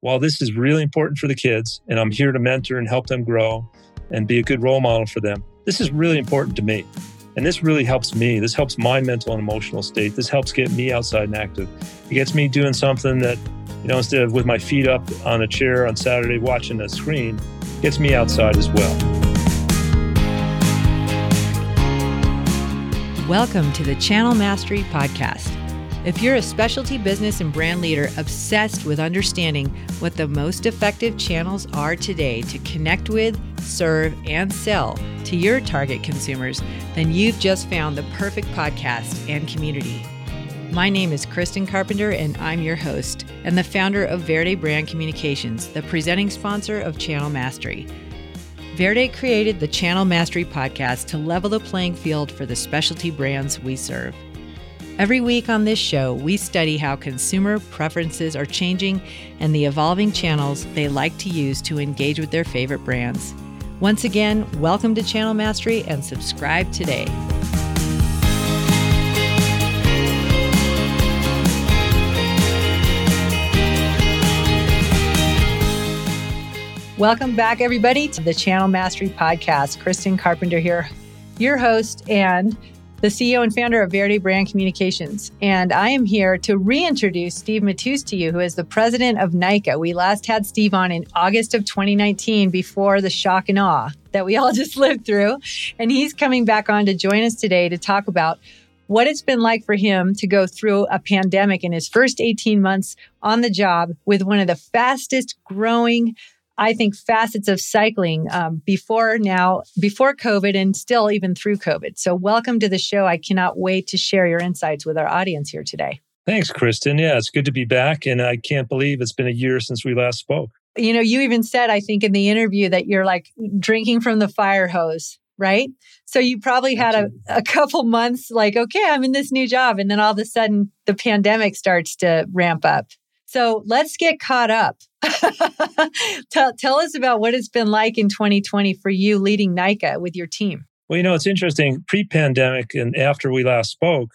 while this is really important for the kids and I'm here to mentor and help them grow and be a good role model for them, this is really important to me. And this really helps me. This helps my mental and emotional state. This helps get me outside and active. It gets me doing something that, you know, instead of with my feet up on a chair on Saturday watching a screen, gets me outside as well. Welcome to the Channel Mastery Podcast. If you're a specialty business and brand leader obsessed with understanding what the most effective channels are today to connect with, serve, and sell to your target consumers, then you've just found the perfect podcast and community. My name is Kristen Carpenter, and I'm your host and the founder of Verde Brand Communications, the presenting sponsor of Channel Mastery. Verde created the Channel Mastery podcast to level the playing field for the specialty brands we serve. Every week on this show, we study how consumer preferences are changing and the evolving channels they like to use to engage with their favorite brands. Once again, welcome to Channel Mastery and subscribe today. Welcome back, everybody, to the Channel Mastery Podcast. Kristen Carpenter here, your host, and the CEO and founder of Verde Brand Communications. And I am here to reintroduce Steve Matous to you, who is the president of NICA. We last had Steve on in August of 2019 before the shock and awe that we all just lived through. And he's coming back on to join us today to talk about what it's been like for him to go through a pandemic in his first 18 months on the job with one of the fastest growing I think, facets of cycling um, before now, before COVID, and still even through COVID. So, welcome to the show. I cannot wait to share your insights with our audience here today. Thanks, Kristen. Yeah, it's good to be back. And I can't believe it's been a year since we last spoke. You know, you even said, I think, in the interview that you're like drinking from the fire hose, right? So, you probably had a, a couple months like, okay, I'm in this new job. And then all of a sudden, the pandemic starts to ramp up. So let's get caught up. tell, tell us about what it's been like in 2020 for you leading NICA with your team. Well, you know, it's interesting. Pre pandemic and after we last spoke,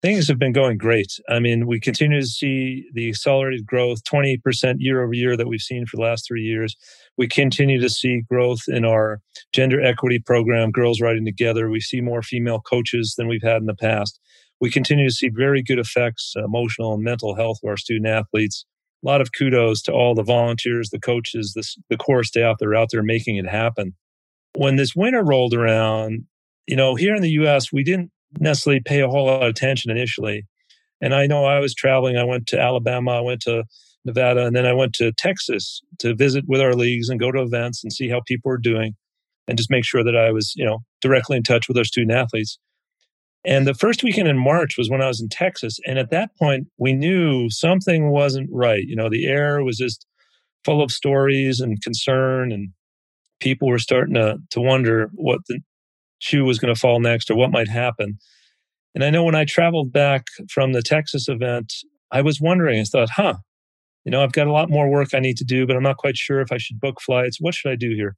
things have been going great. I mean, we continue to see the accelerated growth, 20% year over year that we've seen for the last three years. We continue to see growth in our gender equity program, Girls Riding Together. We see more female coaches than we've had in the past we continue to see very good effects, uh, emotional and mental health of our student athletes. A lot of kudos to all the volunteers, the coaches, the, the core staff that are out there making it happen. When this winter rolled around, you know, here in the US, we didn't necessarily pay a whole lot of attention initially. And I know I was traveling. I went to Alabama, I went to Nevada, and then I went to Texas to visit with our leagues and go to events and see how people were doing and just make sure that I was, you know, directly in touch with our student athletes. And the first weekend in March was when I was in Texas. And at that point, we knew something wasn't right. You know, the air was just full of stories and concern, and people were starting to, to wonder what the shoe was going to fall next or what might happen. And I know when I traveled back from the Texas event, I was wondering, I thought, huh, you know, I've got a lot more work I need to do, but I'm not quite sure if I should book flights. What should I do here?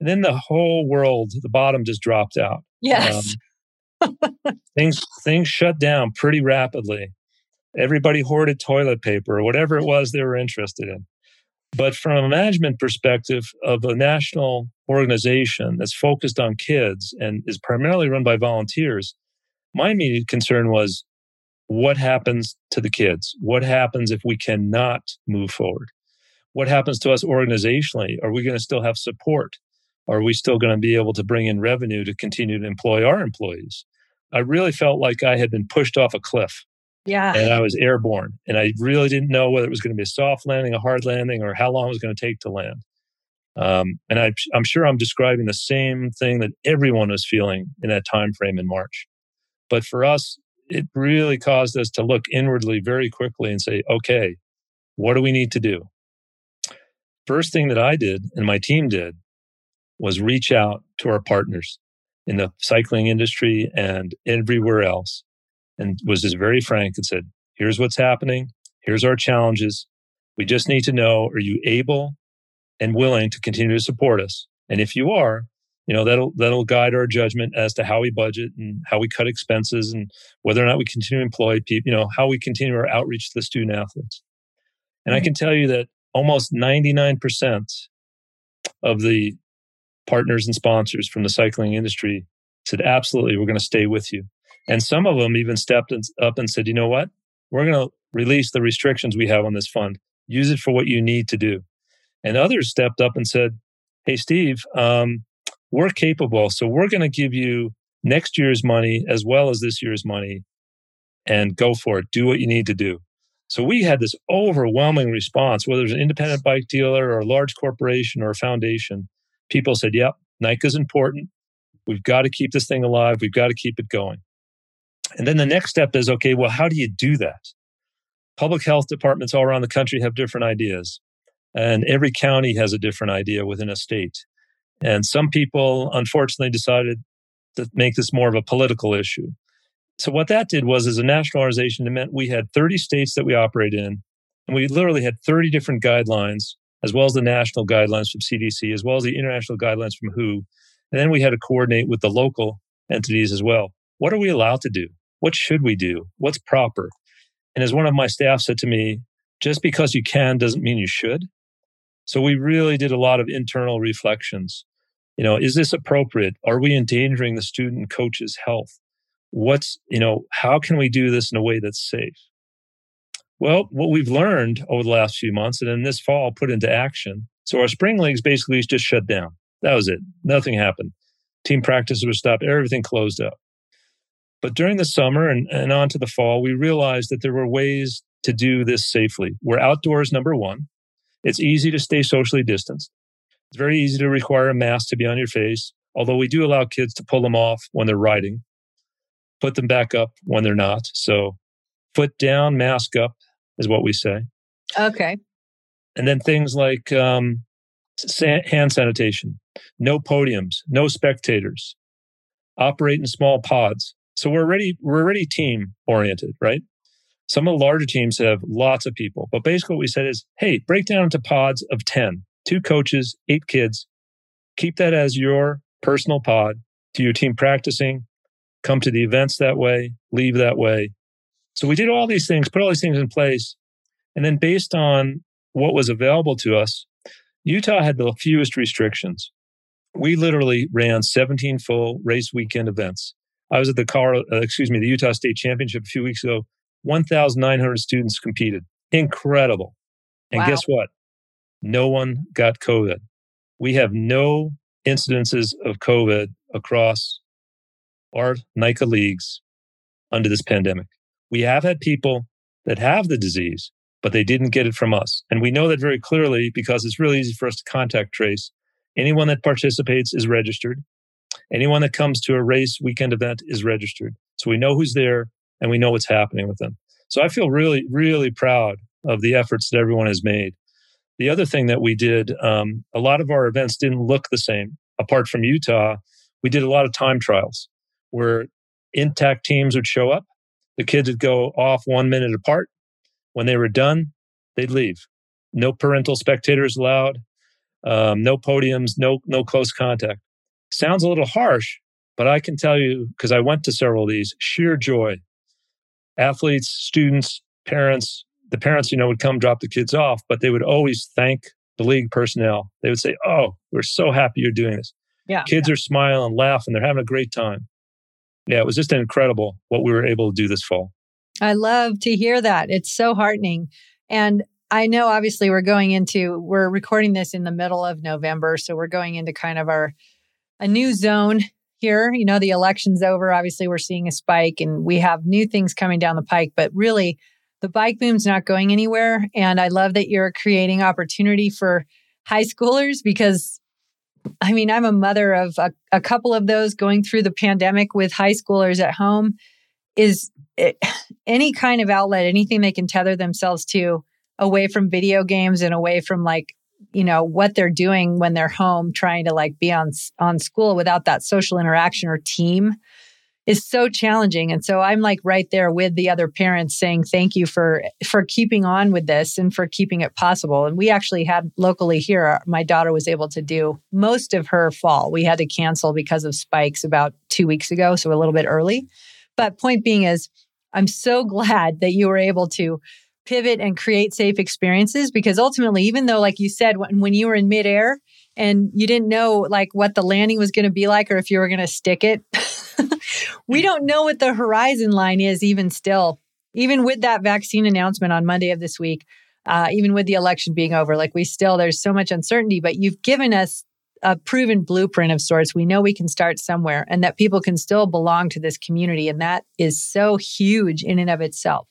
And then the whole world, the bottom just dropped out. Yes. Um, things things shut down pretty rapidly. Everybody hoarded toilet paper or whatever it was they were interested in. But from a management perspective of a national organization that's focused on kids and is primarily run by volunteers, my immediate concern was what happens to the kids? What happens if we cannot move forward? What happens to us organizationally? Are we going to still have support? Are we still going to be able to bring in revenue to continue to employ our employees? I really felt like I had been pushed off a cliff. Yeah. And I was airborne. And I really didn't know whether it was going to be a soft landing, a hard landing, or how long it was going to take to land. Um, and I, I'm sure I'm describing the same thing that everyone was feeling in that time frame in March. But for us, it really caused us to look inwardly very quickly and say, okay, what do we need to do? First thing that I did and my team did was reach out to our partners in the cycling industry and everywhere else and was just very frank and said, here's what's happening. Here's our challenges. We just need to know, are you able and willing to continue to support us? And if you are, you know, that'll, that'll guide our judgment as to how we budget and how we cut expenses and whether or not we continue to employ people, you know, how we continue our outreach to the student athletes. And I mm-hmm. can tell you that almost 99% of the partners and sponsors from the cycling industry said, absolutely, we're going to stay with you. And some of them even stepped up and said, you know what? We're going to release the restrictions we have on this fund. Use it for what you need to do. And others stepped up and said, hey, Steve, um, we're capable. So we're going to give you next year's money as well as this year's money and go for it. Do what you need to do. So we had this overwhelming response, whether it's an independent bike dealer or a large corporation or a foundation. People said, yep, NICA is important. We've got to keep this thing alive. We've got to keep it going. And then the next step is okay, well, how do you do that? Public health departments all around the country have different ideas, and every county has a different idea within a state. And some people, unfortunately, decided to make this more of a political issue. So what that did was, as a national organization, it meant we had 30 states that we operate in, and we literally had 30 different guidelines, as well as the national guidelines from CDC, as well as the international guidelines from WHO. And then we had to coordinate with the local entities as well. What are we allowed to do? What should we do? What's proper? And as one of my staff said to me, just because you can doesn't mean you should. So we really did a lot of internal reflections. You know, is this appropriate? Are we endangering the student coach's health? What's, you know, how can we do this in a way that's safe? Well, what we've learned over the last few months and in this fall put into action. So our spring leagues basically just shut down. That was it. Nothing happened. Team practices were stopped. Everything closed up. But during the summer and, and on to the fall, we realized that there were ways to do this safely. We're outdoors, number one. It's easy to stay socially distanced. It's very easy to require a mask to be on your face, although we do allow kids to pull them off when they're riding, put them back up when they're not. So, foot down, mask up is what we say. Okay. And then things like um, hand sanitation, no podiums, no spectators, operate in small pods. So we're already we're already team oriented, right? Some of the larger teams have lots of people, but basically what we said is, hey, break down into pods of 10, two coaches, eight kids. Keep that as your personal pod. Do your team practicing, come to the events that way, leave that way. So we did all these things, put all these things in place. And then based on what was available to us, Utah had the fewest restrictions. We literally ran 17 full race weekend events. I was at the car, uh, excuse me, the Utah State Championship a few weeks ago. 1,900 students competed. Incredible. And wow. guess what? No one got COVID. We have no incidences of COVID across our NICA leagues under this pandemic. We have had people that have the disease, but they didn't get it from us. And we know that very clearly because it's really easy for us to contact trace. Anyone that participates is registered. Anyone that comes to a race weekend event is registered. So we know who's there and we know what's happening with them. So I feel really, really proud of the efforts that everyone has made. The other thing that we did, um, a lot of our events didn't look the same. Apart from Utah, we did a lot of time trials where intact teams would show up. The kids would go off one minute apart. When they were done, they'd leave. No parental spectators allowed. Um, no podiums. No no close contact. Sounds a little harsh, but I can tell you because I went to several of these. Sheer joy. Athletes, students, parents. The parents, you know, would come drop the kids off, but they would always thank the league personnel. They would say, "Oh, we're so happy you're doing this." Yeah, kids yeah. are smiling, laughing, they're having a great time. Yeah, it was just incredible what we were able to do this fall. I love to hear that. It's so heartening. And I know obviously we're going into we're recording this in the middle of November, so we're going into kind of our a new zone here. You know, the election's over. Obviously, we're seeing a spike and we have new things coming down the pike, but really the bike boom's not going anywhere. And I love that you're creating opportunity for high schoolers because I mean, I'm a mother of a, a couple of those going through the pandemic with high schoolers at home. Is eh, it, any kind of outlet, anything they can tether themselves to away from video games and away from like, you know, what they're doing when they're home trying to like be on on school without that social interaction or team is so challenging. And so i'm like right there with the other parents saying thank you for for keeping on with this and for keeping it possible. And we actually had locally here my daughter was able to do most of her fall. We had to cancel because of spikes about 2 weeks ago so a little bit early. But point being is i'm so glad that you were able to pivot and create safe experiences because ultimately even though like you said when, when you were in midair and you didn't know like what the landing was going to be like or if you were going to stick it we don't know what the horizon line is even still. Even with that vaccine announcement on monday of this week uh, even with the election being over like we still there's so much uncertainty but you've given us a proven blueprint of sorts. We know we can start somewhere and that people can still belong to this community and that is so huge in and of itself.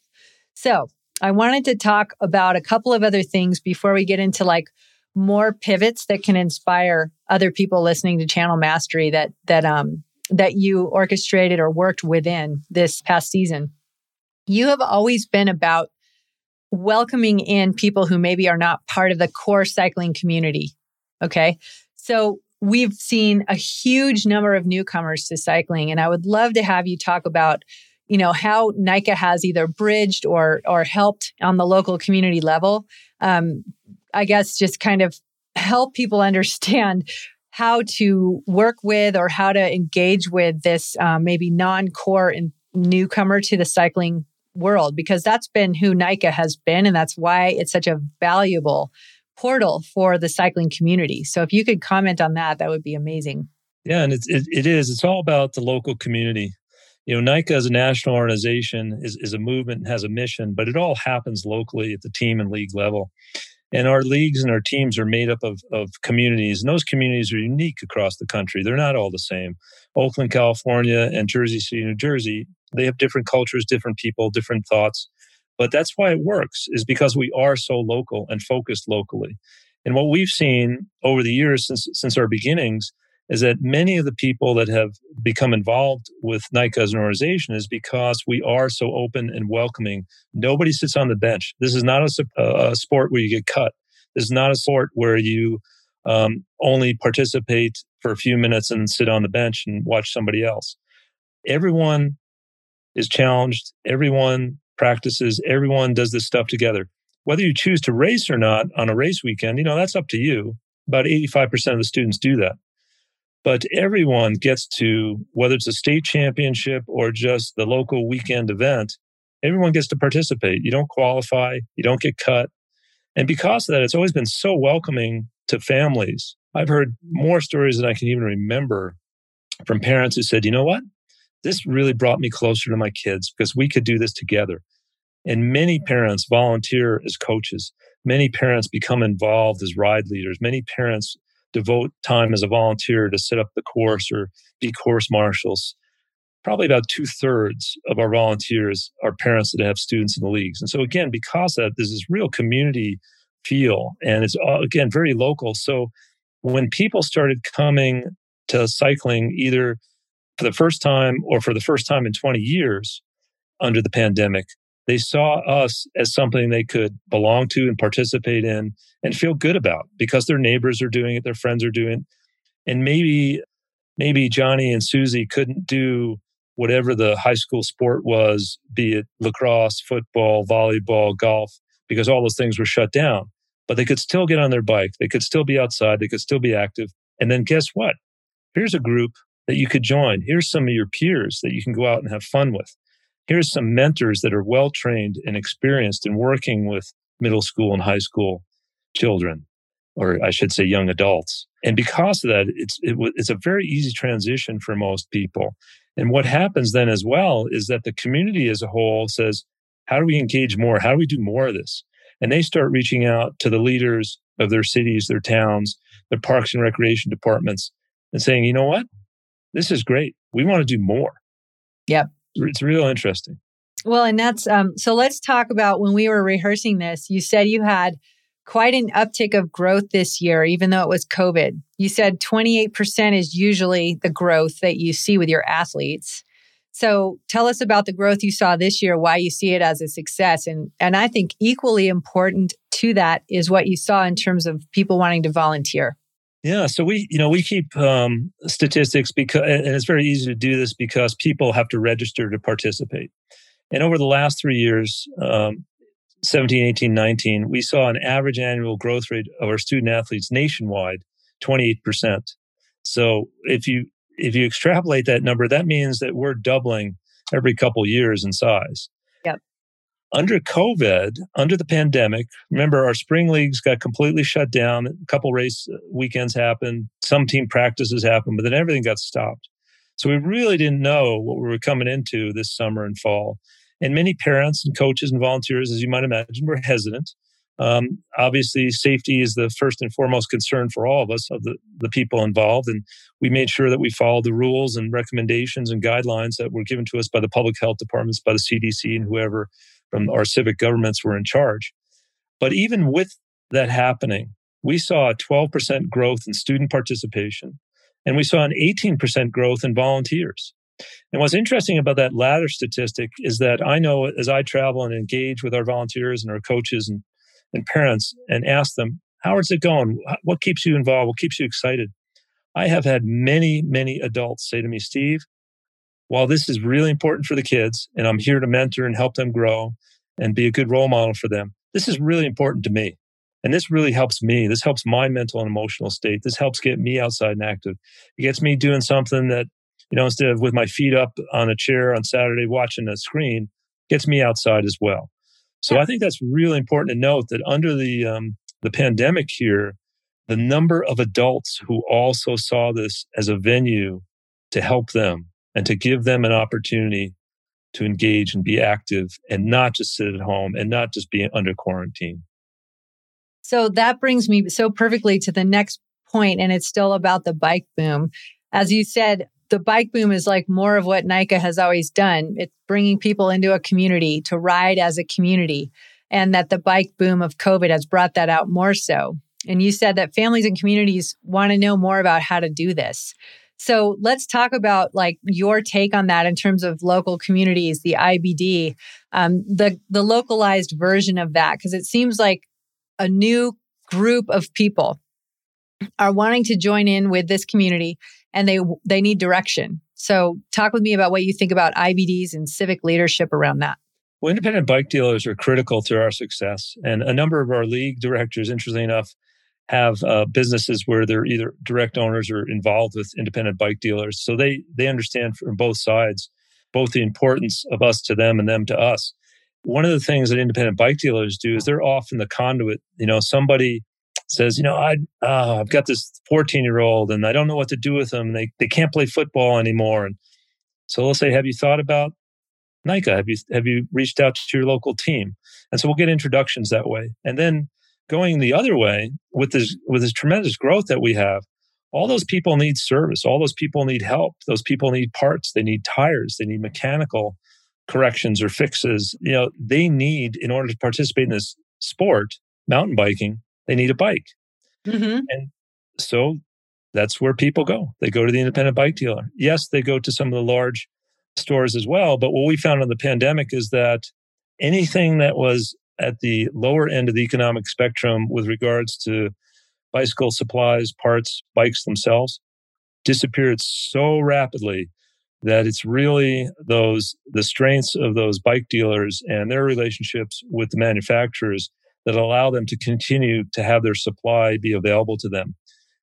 So I wanted to talk about a couple of other things before we get into like more pivots that can inspire other people listening to Channel Mastery that that um that you orchestrated or worked within this past season. You have always been about welcoming in people who maybe are not part of the core cycling community. Okay. So we've seen a huge number of newcomers to cycling, and I would love to have you talk about you know how NICA has either bridged or or helped on the local community level. Um, I guess just kind of help people understand how to work with or how to engage with this um, maybe non-core and newcomer to the cycling world because that's been who NICA has been and that's why it's such a valuable portal for the cycling community. So if you could comment on that, that would be amazing. Yeah, and it's, it, it is. It's all about the local community you know, NICA as a national organization is, is a movement and has a mission, but it all happens locally at the team and league level. And our leagues and our teams are made up of, of communities, and those communities are unique across the country. They're not all the same. Oakland, California, and Jersey City, New Jersey, they have different cultures, different people, different thoughts. But that's why it works, is because we are so local and focused locally. And what we've seen over the years since since our beginnings is that many of the people that have become involved with NICA as an organization is because we are so open and welcoming. Nobody sits on the bench. This is not a, a sport where you get cut. This is not a sport where you um, only participate for a few minutes and sit on the bench and watch somebody else. Everyone is challenged. Everyone practices. Everyone does this stuff together. Whether you choose to race or not on a race weekend, you know, that's up to you. About 85% of the students do that but everyone gets to whether it's a state championship or just the local weekend event everyone gets to participate. You don't qualify you don't get cut. And because of that it's always been so welcoming to families. I've heard more stories than i can even remember from parents who said you know what? This really brought me closer to my kids because we could do this together. And many parents volunteer as coaches. Many parents become involved as ride leaders. Many parents devote time as a volunteer to set up the course or be course marshals. Probably about two thirds of our volunteers are parents that have students in the leagues. And so, again, because of that, there's this real community feel and it's, uh, again, very local. So, when people started coming to cycling either for the first time or for the first time in 20 years under the pandemic, they saw us as something they could belong to and participate in and feel good about because their neighbors are doing it, their friends are doing it. And maybe, maybe Johnny and Susie couldn't do whatever the high school sport was, be it lacrosse, football, volleyball, golf, because all those things were shut down. But they could still get on their bike. They could still be outside. They could still be active. And then guess what? Here's a group that you could join. Here's some of your peers that you can go out and have fun with here's some mentors that are well trained and experienced in working with middle school and high school children or I should say young adults. And because of that, it's it, it's a very easy transition for most people. And what happens then as well is that the community as a whole says, how do we engage more? How do we do more of this? And they start reaching out to the leaders of their cities, their towns, their parks and recreation departments and saying, you know what? This is great. We want to do more. Yep it's real interesting. Well, and that's um, so let's talk about when we were rehearsing this. You said you had quite an uptick of growth this year, even though it was COVID. You said 28% is usually the growth that you see with your athletes. So tell us about the growth you saw this year, why you see it as a success. And, and I think equally important to that is what you saw in terms of people wanting to volunteer. Yeah, so we, you know, we keep um, statistics because, and it's very easy to do this because people have to register to participate. And over the last three years, um, 17, 18, 19, we saw an average annual growth rate of our student athletes nationwide, 28%. So if you if you extrapolate that number, that means that we're doubling every couple years in size. Under COVID, under the pandemic, remember our spring leagues got completely shut down. A couple race uh, weekends happened, some team practices happened, but then everything got stopped. So we really didn't know what we were coming into this summer and fall. And many parents and coaches and volunteers, as you might imagine, were hesitant. Um, obviously, safety is the first and foremost concern for all of us, of the, the people involved. And we made sure that we followed the rules and recommendations and guidelines that were given to us by the public health departments, by the CDC, and whoever from our civic governments were in charge. But even with that happening, we saw a 12% growth in student participation, and we saw an 18% growth in volunteers. And what's interesting about that latter statistic is that I know as I travel and engage with our volunteers and our coaches and, and parents and ask them, how is it going? What keeps you involved? What keeps you excited? I have had many, many adults say to me, Steve, while this is really important for the kids and I'm here to mentor and help them grow and be a good role model for them, this is really important to me. And this really helps me. This helps my mental and emotional state. This helps get me outside and active. It gets me doing something that, you know, instead of with my feet up on a chair on Saturday watching a screen, gets me outside as well. So I think that's really important to note that under the um, the pandemic here, the number of adults who also saw this as a venue to help them and to give them an opportunity to engage and be active and not just sit at home and not just be under quarantine. So that brings me so perfectly to the next point, and it's still about the bike boom. As you said, the bike boom is like more of what NICA has always done. It's bringing people into a community to ride as a community, and that the bike boom of COVID has brought that out more so. And you said that families and communities want to know more about how to do this. So let's talk about like your take on that in terms of local communities, the IBD, um, the the localized version of that, because it seems like a new group of people are wanting to join in with this community, and they they need direction. So talk with me about what you think about IBDs and civic leadership around that. Well, independent bike dealers are critical to our success, and a number of our league directors, interestingly enough, have uh, businesses where they're either direct owners or involved with independent bike dealers. So they they understand from both sides, both the importance of us to them and them to us. One of the things that independent bike dealers do is they're often the conduit. You know, somebody says, you know, I uh, I've got this 14 year old and I don't know what to do with them. They they can't play football anymore. And so they'll say, have you thought about NICA? Have you have you reached out to your local team? And so we'll get introductions that way. And then going the other way with this with this tremendous growth that we have all those people need service all those people need help those people need parts they need tires they need mechanical corrections or fixes you know they need in order to participate in this sport mountain biking they need a bike. Mm-hmm. and so that's where people go. They go to the independent bike dealer. Yes they go to some of the large stores as well but what we found in the pandemic is that anything that was at the lower end of the economic spectrum with regards to bicycle supplies, parts, bikes themselves disappeared so rapidly that it's really those the strengths of those bike dealers and their relationships with the manufacturers that allow them to continue to have their supply be available to them.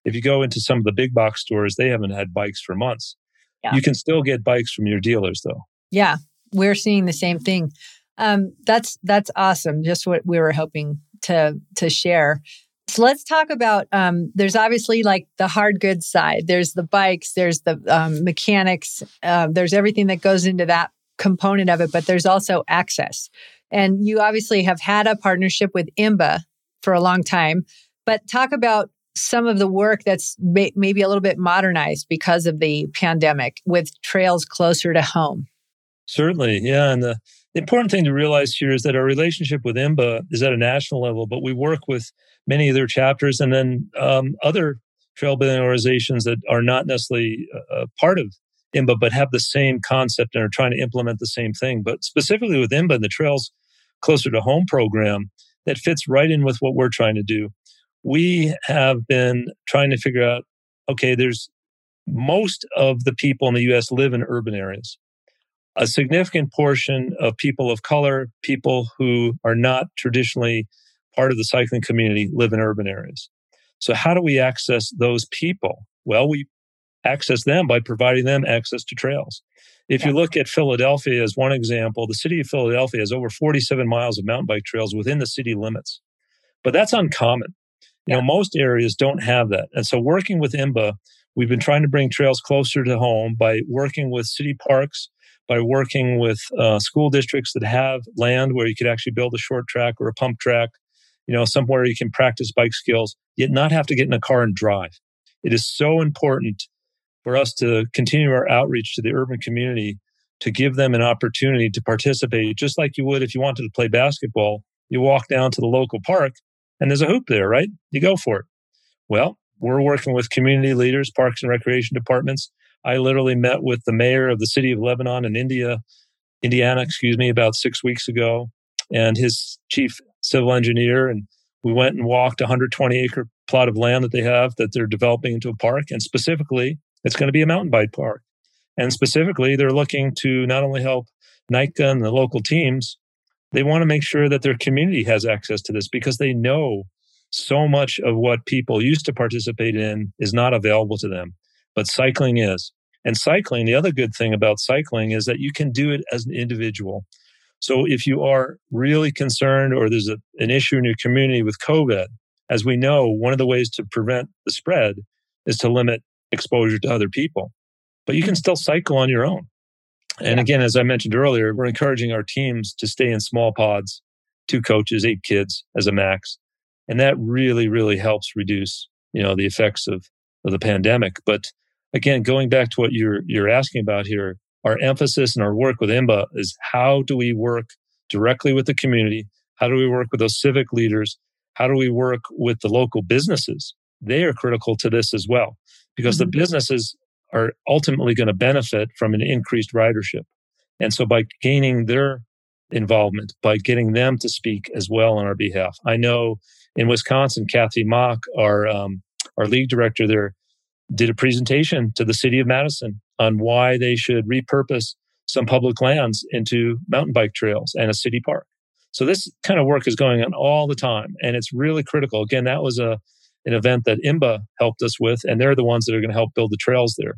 If you go into some of the big box stores, they haven't had bikes for months. Yeah. You can still get bikes from your dealers though. Yeah, we're seeing the same thing. Um, that's that's awesome. Just what we were hoping to to share. So let's talk about. Um, there's obviously like the hard goods side. There's the bikes. There's the um, mechanics. Uh, there's everything that goes into that component of it. But there's also access. And you obviously have had a partnership with IMBA for a long time. But talk about some of the work that's may- maybe a little bit modernized because of the pandemic with trails closer to home. Certainly, yeah, and the important thing to realize here is that our relationship with IMBA is at a national level, but we work with many of their chapters and then um, other trail building organizations that are not necessarily a part of IMBA, but have the same concept and are trying to implement the same thing. But specifically with IMBA and the Trails Closer to Home program, that fits right in with what we're trying to do. We have been trying to figure out okay, there's most of the people in the US live in urban areas a significant portion of people of color, people who are not traditionally part of the cycling community, live in urban areas. So, how do we access those people? Well, we access them by providing them access to trails. If yeah. you look at Philadelphia as one example, the city of Philadelphia has over 47 miles of mountain bike trails within the city limits. But that's uncommon. You yeah. know, most areas don't have that. And so working with IMBA, we've been trying to bring trails closer to home by working with city parks, by working with uh, school districts that have land where you could actually build a short track or a pump track, you know, somewhere you can practice bike skills, yet not have to get in a car and drive. It is so important for us to continue our outreach to the urban community to give them an opportunity to participate, just like you would if you wanted to play basketball. You walk down to the local park and there's a hoop there, right? You go for it. Well, we're working with community leaders, parks and recreation departments. I literally met with the mayor of the city of Lebanon in India, Indiana, excuse me, about six weeks ago, and his chief civil engineer. And we went and walked a 120 acre plot of land that they have that they're developing into a park. And specifically, it's going to be a mountain bike park. And mm-hmm. specifically, they're looking to not only help NICA and the local teams, they want to make sure that their community has access to this because they know so much of what people used to participate in is not available to them, but cycling is. And cycling, the other good thing about cycling is that you can do it as an individual. So if you are really concerned or there's a, an issue in your community with COVID, as we know, one of the ways to prevent the spread is to limit exposure to other people. But you can hmm. still cycle on your own. And again, as I mentioned earlier, we're encouraging our teams to stay in small pods, two coaches, eight kids as a max. And that really, really helps reduce, you know, the effects of, of the pandemic. But again, going back to what you're you're asking about here, our emphasis and our work with IMBA is how do we work directly with the community? How do we work with those civic leaders? How do we work with the local businesses? They are critical to this as well because mm-hmm. the businesses are ultimately going to benefit from an increased ridership. And so by gaining their involvement, by getting them to speak as well on our behalf. I know in Wisconsin, Kathy Mock, our, um, our league director there, did a presentation to the city of Madison on why they should repurpose some public lands into mountain bike trails and a city park. So this kind of work is going on all the time and it's really critical. Again, that was a an event that IMBA helped us with, and they're the ones that are going to help build the trails there.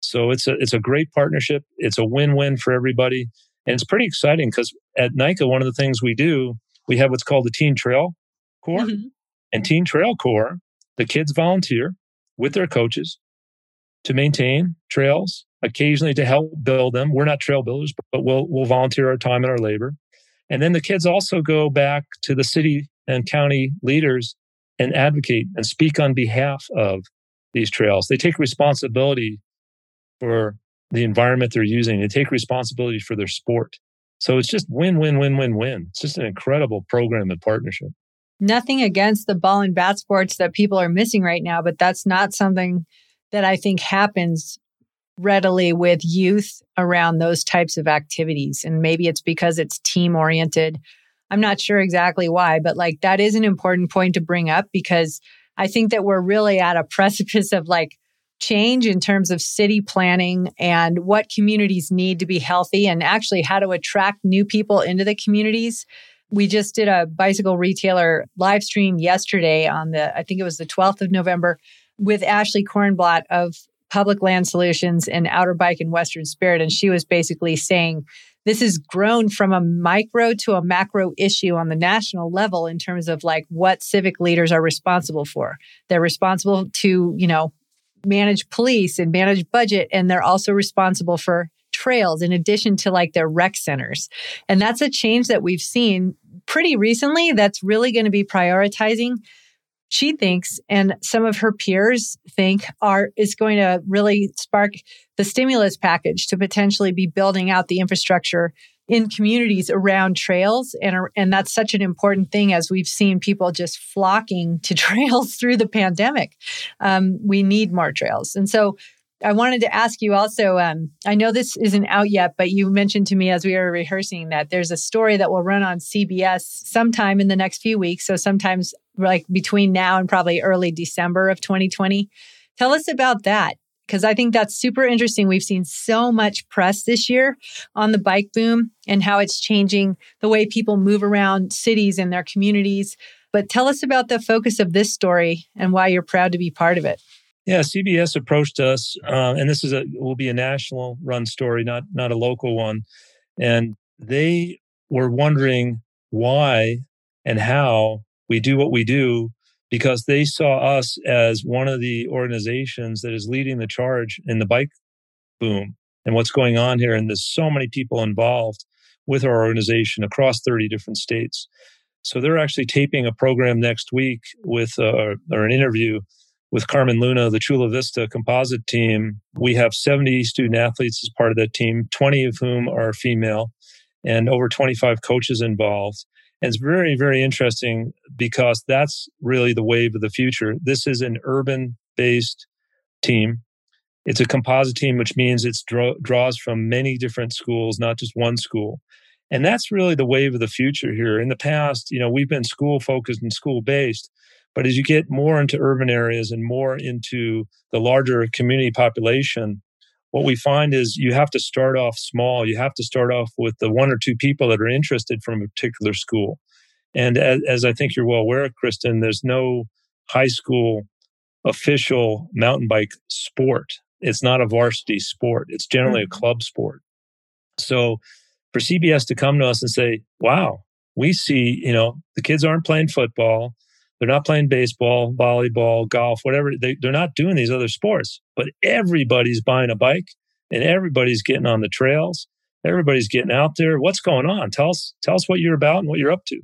So it's a it's a great partnership. It's a win-win for everybody, and it's pretty exciting because at NICA, one of the things we do, we have what's called the Teen Trail Corps, mm-hmm. and Teen Trail Corps, the kids volunteer with their coaches to maintain trails, occasionally to help build them. We're not trail builders, but we'll we'll volunteer our time and our labor. And then the kids also go back to the city and county leaders and advocate and speak on behalf of these trails. They take responsibility for the environment they're using. They take responsibility for their sport. So it's just win, win, win, win, win. It's just an incredible program and partnership. Nothing against the ball and bat sports that people are missing right now, but that's not something that I think happens readily with youth around those types of activities. And maybe it's because it's team oriented I'm not sure exactly why, but like that is an important point to bring up because I think that we're really at a precipice of like change in terms of city planning and what communities need to be healthy and actually how to attract new people into the communities. We just did a bicycle retailer live stream yesterday on the, I think it was the 12th of November with Ashley Kornblatt of Public Land Solutions and Outer Bike and Western Spirit. And she was basically saying, this has grown from a micro to a macro issue on the national level in terms of like what civic leaders are responsible for. They're responsible to, you know, manage police and manage budget, and they're also responsible for trails in addition to like their rec centers. And that's a change that we've seen pretty recently that's really going to be prioritizing she thinks and some of her peers think are is going to really spark the stimulus package to potentially be building out the infrastructure in communities around trails. And and that's such an important thing as we've seen people just flocking to trails through the pandemic. Um, we need more trails. And so I wanted to ask you also. Um, I know this isn't out yet, but you mentioned to me as we were rehearsing that there's a story that will run on CBS sometime in the next few weeks. So, sometimes like between now and probably early December of 2020. Tell us about that because I think that's super interesting. We've seen so much press this year on the bike boom and how it's changing the way people move around cities and their communities. But tell us about the focus of this story and why you're proud to be part of it. Yeah, CBS approached us, uh, and this is a will be a national run story, not not a local one. And they were wondering why and how we do what we do because they saw us as one of the organizations that is leading the charge in the bike boom and what's going on here. And there's so many people involved with our organization across 30 different states. So they're actually taping a program next week with, uh, or an interview with Carmen Luna, the Chula Vista composite team. We have 70 student athletes as part of that team, 20 of whom are female, and over 25 coaches involved. And it's very, very interesting because that's really the wave of the future. This is an urban based team. It's a composite team, which means it draw, draws from many different schools, not just one school. And that's really the wave of the future here. In the past, you know, we've been school focused and school based. But as you get more into urban areas and more into the larger community population, what we find is you have to start off small. You have to start off with the one or two people that are interested from a particular school. And as, as I think you're well aware, Kristen, there's no high school official mountain bike sport. It's not a varsity sport. It's generally mm-hmm. a club sport. So for CBS to come to us and say, wow, we see, you know, the kids aren't playing football. They're not playing baseball, volleyball, golf, whatever. They, they're not doing these other sports, but everybody's buying a bike and everybody's getting on the trails. Everybody's getting out there. What's going on? Tell us, tell us what you're about and what you're up to.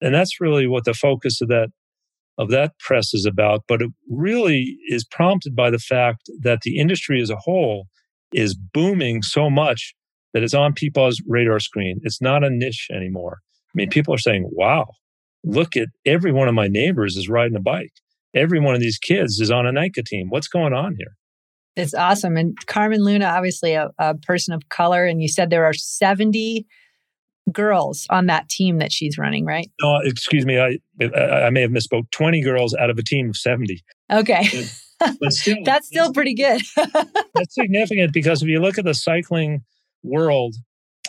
And that's really what the focus of that of that press is about. But it really is prompted by the fact that the industry as a whole is booming so much that it's on people's radar screen. It's not a niche anymore. I mean, people are saying, wow, look at every one of my neighbors is riding a bike. Every one of these kids is on a NICA team. What's going on here? It's awesome. And Carmen Luna, obviously a, a person of color, and you said there are 70 girls on that team that she's running, right? No, excuse me. I I may have misspoke. 20 girls out of a team of 70. Okay. But, still, that's still pretty good. that's significant because if you look at the cycling world,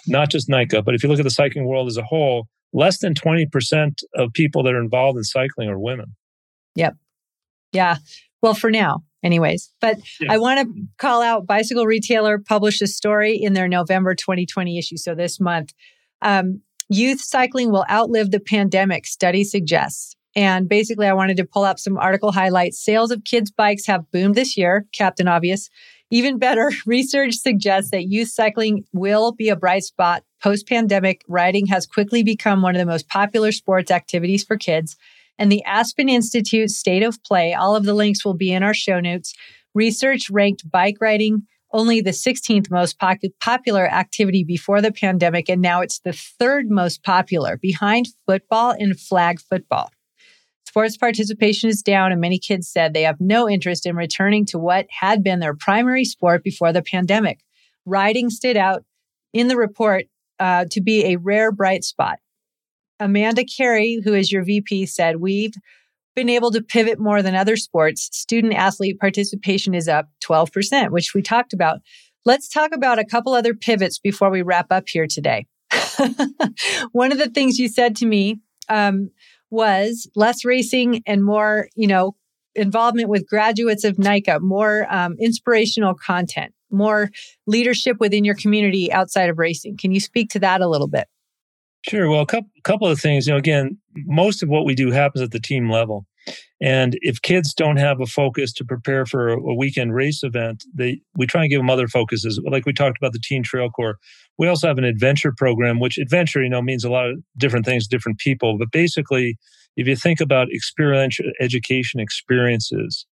not just NICA, but if you look at the cycling world as a whole, less than 20% of people that are involved in cycling are women. Yep. Yeah. Well, for now, anyways. But yeah. I want to call out Bicycle Retailer published a story in their November 2020 issue. So this month, um, youth cycling will outlive the pandemic, study suggests. And basically, I wanted to pull up some article highlights. Sales of kids' bikes have boomed this year, Captain Obvious. Even better, research suggests that youth cycling will be a bright spot post pandemic. Riding has quickly become one of the most popular sports activities for kids. And the Aspen Institute State of Play, all of the links will be in our show notes. Research ranked bike riding only the 16th most popular activity before the pandemic, and now it's the third most popular behind football and flag football. Sports participation is down, and many kids said they have no interest in returning to what had been their primary sport before the pandemic. Riding stood out in the report uh, to be a rare bright spot. Amanda Carey, who is your VP, said, We've been able to pivot more than other sports. Student athlete participation is up 12%, which we talked about. Let's talk about a couple other pivots before we wrap up here today. One of the things you said to me um, was less racing and more, you know, involvement with graduates of NICA, more um, inspirational content, more leadership within your community outside of racing. Can you speak to that a little bit? Sure. Well, a couple, couple of things. You know, again, most of what we do happens at the team level. And if kids don't have a focus to prepare for a, weekend race event, they we try and give them other focuses. Like we talked about the Teen Trail Corps. We also have an adventure program, which adventure, you know, means a lot of different things to different people. But basically, if you think about experiential education experiences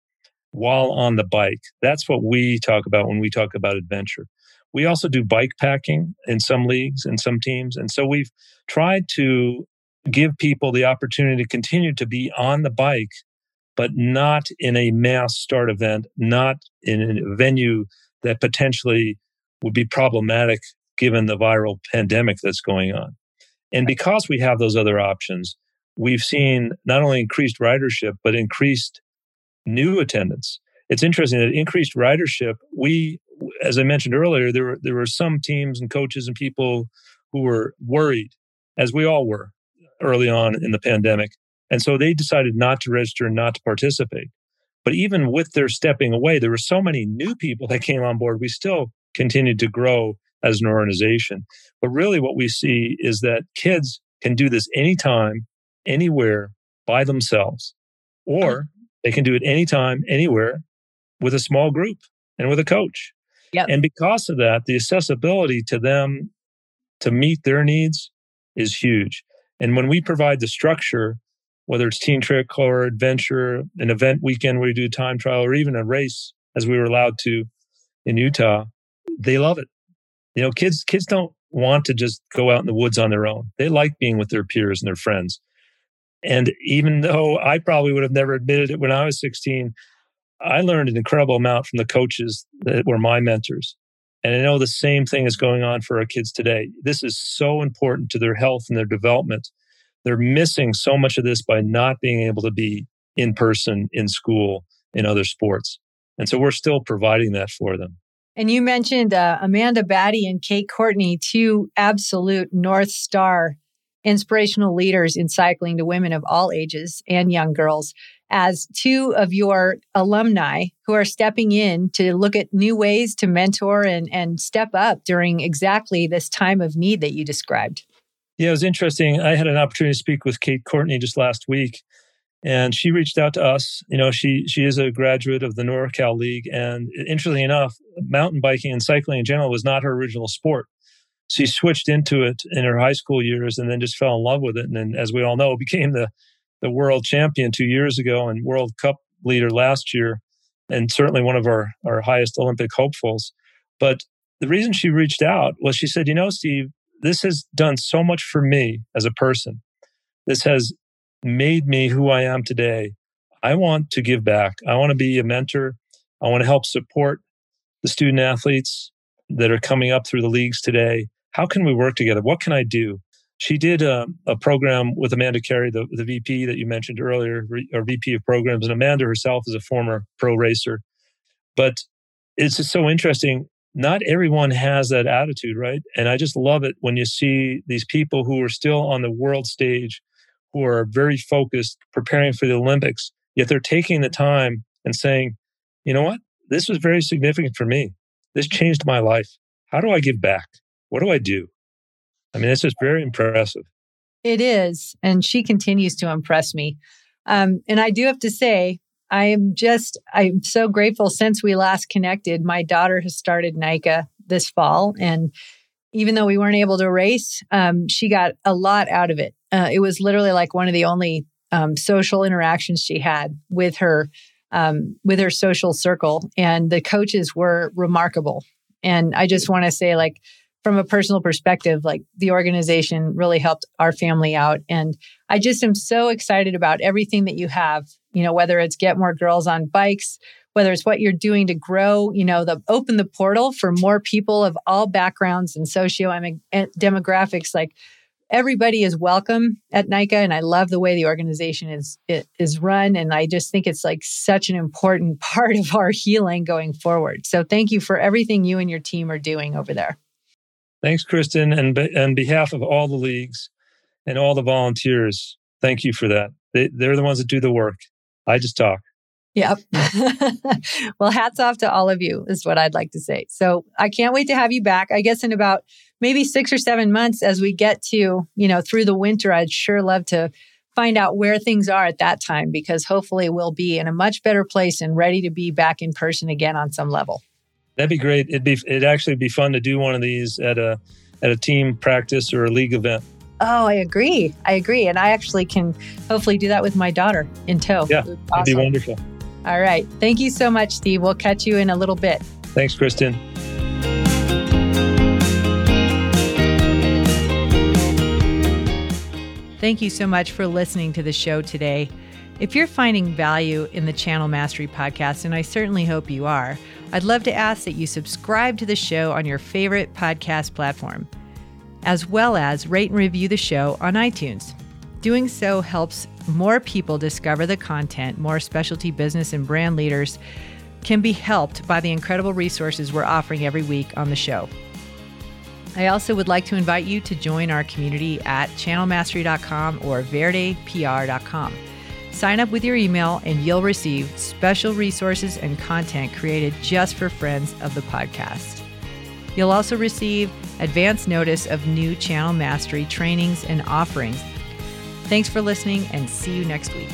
while on the bike, that's what we talk about when we talk about adventure. We also do bike packing in some leagues and some teams. And so we've tried to give people the opportunity to continue to be on the bike, but not in a mass start event, not in a venue that potentially would be problematic given the viral pandemic that's going on. And because we have those other options, we've seen not only increased ridership, but increased new attendance. It's interesting that increased ridership, we, as I mentioned earlier, there were, there were some teams and coaches and people who were worried, as we all were, early on in the pandemic. And so they decided not to register and not to participate. But even with their stepping away, there were so many new people that came on board. We still continued to grow as an organization. But really, what we see is that kids can do this anytime, anywhere by themselves, or mm-hmm. they can do it anytime, anywhere with a small group and with a coach. Yep. And because of that, the accessibility to them to meet their needs is huge. And when we provide the structure, whether it's Teen Trick or Adventure, an event weekend where we do time trial, or even a race, as we were allowed to in Utah, they love it. You know, kids kids don't want to just go out in the woods on their own. They like being with their peers and their friends. And even though I probably would have never admitted it when I was 16, I learned an incredible amount from the coaches that were my mentors. And I know the same thing is going on for our kids today. This is so important to their health and their development. They're missing so much of this by not being able to be in person in school in other sports. And so we're still providing that for them. And you mentioned uh, Amanda Batty and Kate Courtney, two absolute North Star inspirational leaders in cycling to women of all ages and young girls as two of your alumni who are stepping in to look at new ways to mentor and, and step up during exactly this time of need that you described. Yeah, it was interesting. I had an opportunity to speak with Kate Courtney just last week, and she reached out to us. You know, she she is a graduate of the NorCal League, and interestingly enough, mountain biking and cycling in general was not her original sport. She switched into it in her high school years, and then just fell in love with it. And then, as we all know, became the the world champion two years ago and World Cup leader last year, and certainly one of our, our highest Olympic hopefuls. But the reason she reached out was she said, You know, Steve, this has done so much for me as a person. This has made me who I am today. I want to give back. I want to be a mentor. I want to help support the student athletes that are coming up through the leagues today. How can we work together? What can I do? She did a, a, program with Amanda Carey, the, the VP that you mentioned earlier, or VP of programs. And Amanda herself is a former pro racer. But it's just so interesting. Not everyone has that attitude, right? And I just love it when you see these people who are still on the world stage, who are very focused, preparing for the Olympics, yet they're taking the time and saying, you know what? This was very significant for me. This changed my life. How do I give back? What do I do? I mean, it's just very impressive. It is. And she continues to impress me. Um, and I do have to say, I am just, I'm so grateful since we last connected. My daughter has started NICA this fall. And even though we weren't able to race, um, she got a lot out of it. Uh, it was literally like one of the only um, social interactions she had with her um, with her social circle, and the coaches were remarkable. And I just want to say, like, from a personal perspective, like the organization really helped our family out. And I just am so excited about everything that you have, you know, whether it's get more girls on bikes, whether it's what you're doing to grow, you know, the open the portal for more people of all backgrounds and socio eh, demographics. Like everybody is welcome at NICA. And I love the way the organization is, is run. And I just think it's like such an important part of our healing going forward. So thank you for everything you and your team are doing over there. Thanks, Kristen. And on behalf of all the leagues and all the volunteers, thank you for that. They, they're the ones that do the work. I just talk. Yep. well, hats off to all of you, is what I'd like to say. So I can't wait to have you back. I guess in about maybe six or seven months as we get to, you know, through the winter, I'd sure love to find out where things are at that time because hopefully we'll be in a much better place and ready to be back in person again on some level. That'd be great. It'd be it'd actually be fun to do one of these at a at a team practice or a league event. Oh, I agree. I agree, and I actually can hopefully do that with my daughter in tow. Yeah, awesome. that'd be wonderful. All right. Thank you so much, Steve. We'll catch you in a little bit. Thanks, Kristen. Thank you so much for listening to the show today. If you're finding value in the Channel Mastery podcast, and I certainly hope you are, I'd love to ask that you subscribe to the show on your favorite podcast platform, as well as rate and review the show on iTunes. Doing so helps more people discover the content, more specialty business and brand leaders can be helped by the incredible resources we're offering every week on the show. I also would like to invite you to join our community at channelmastery.com or verdepr.com. Sign up with your email and you'll receive special resources and content created just for friends of the podcast. You'll also receive advance notice of new channel mastery trainings and offerings. Thanks for listening and see you next week.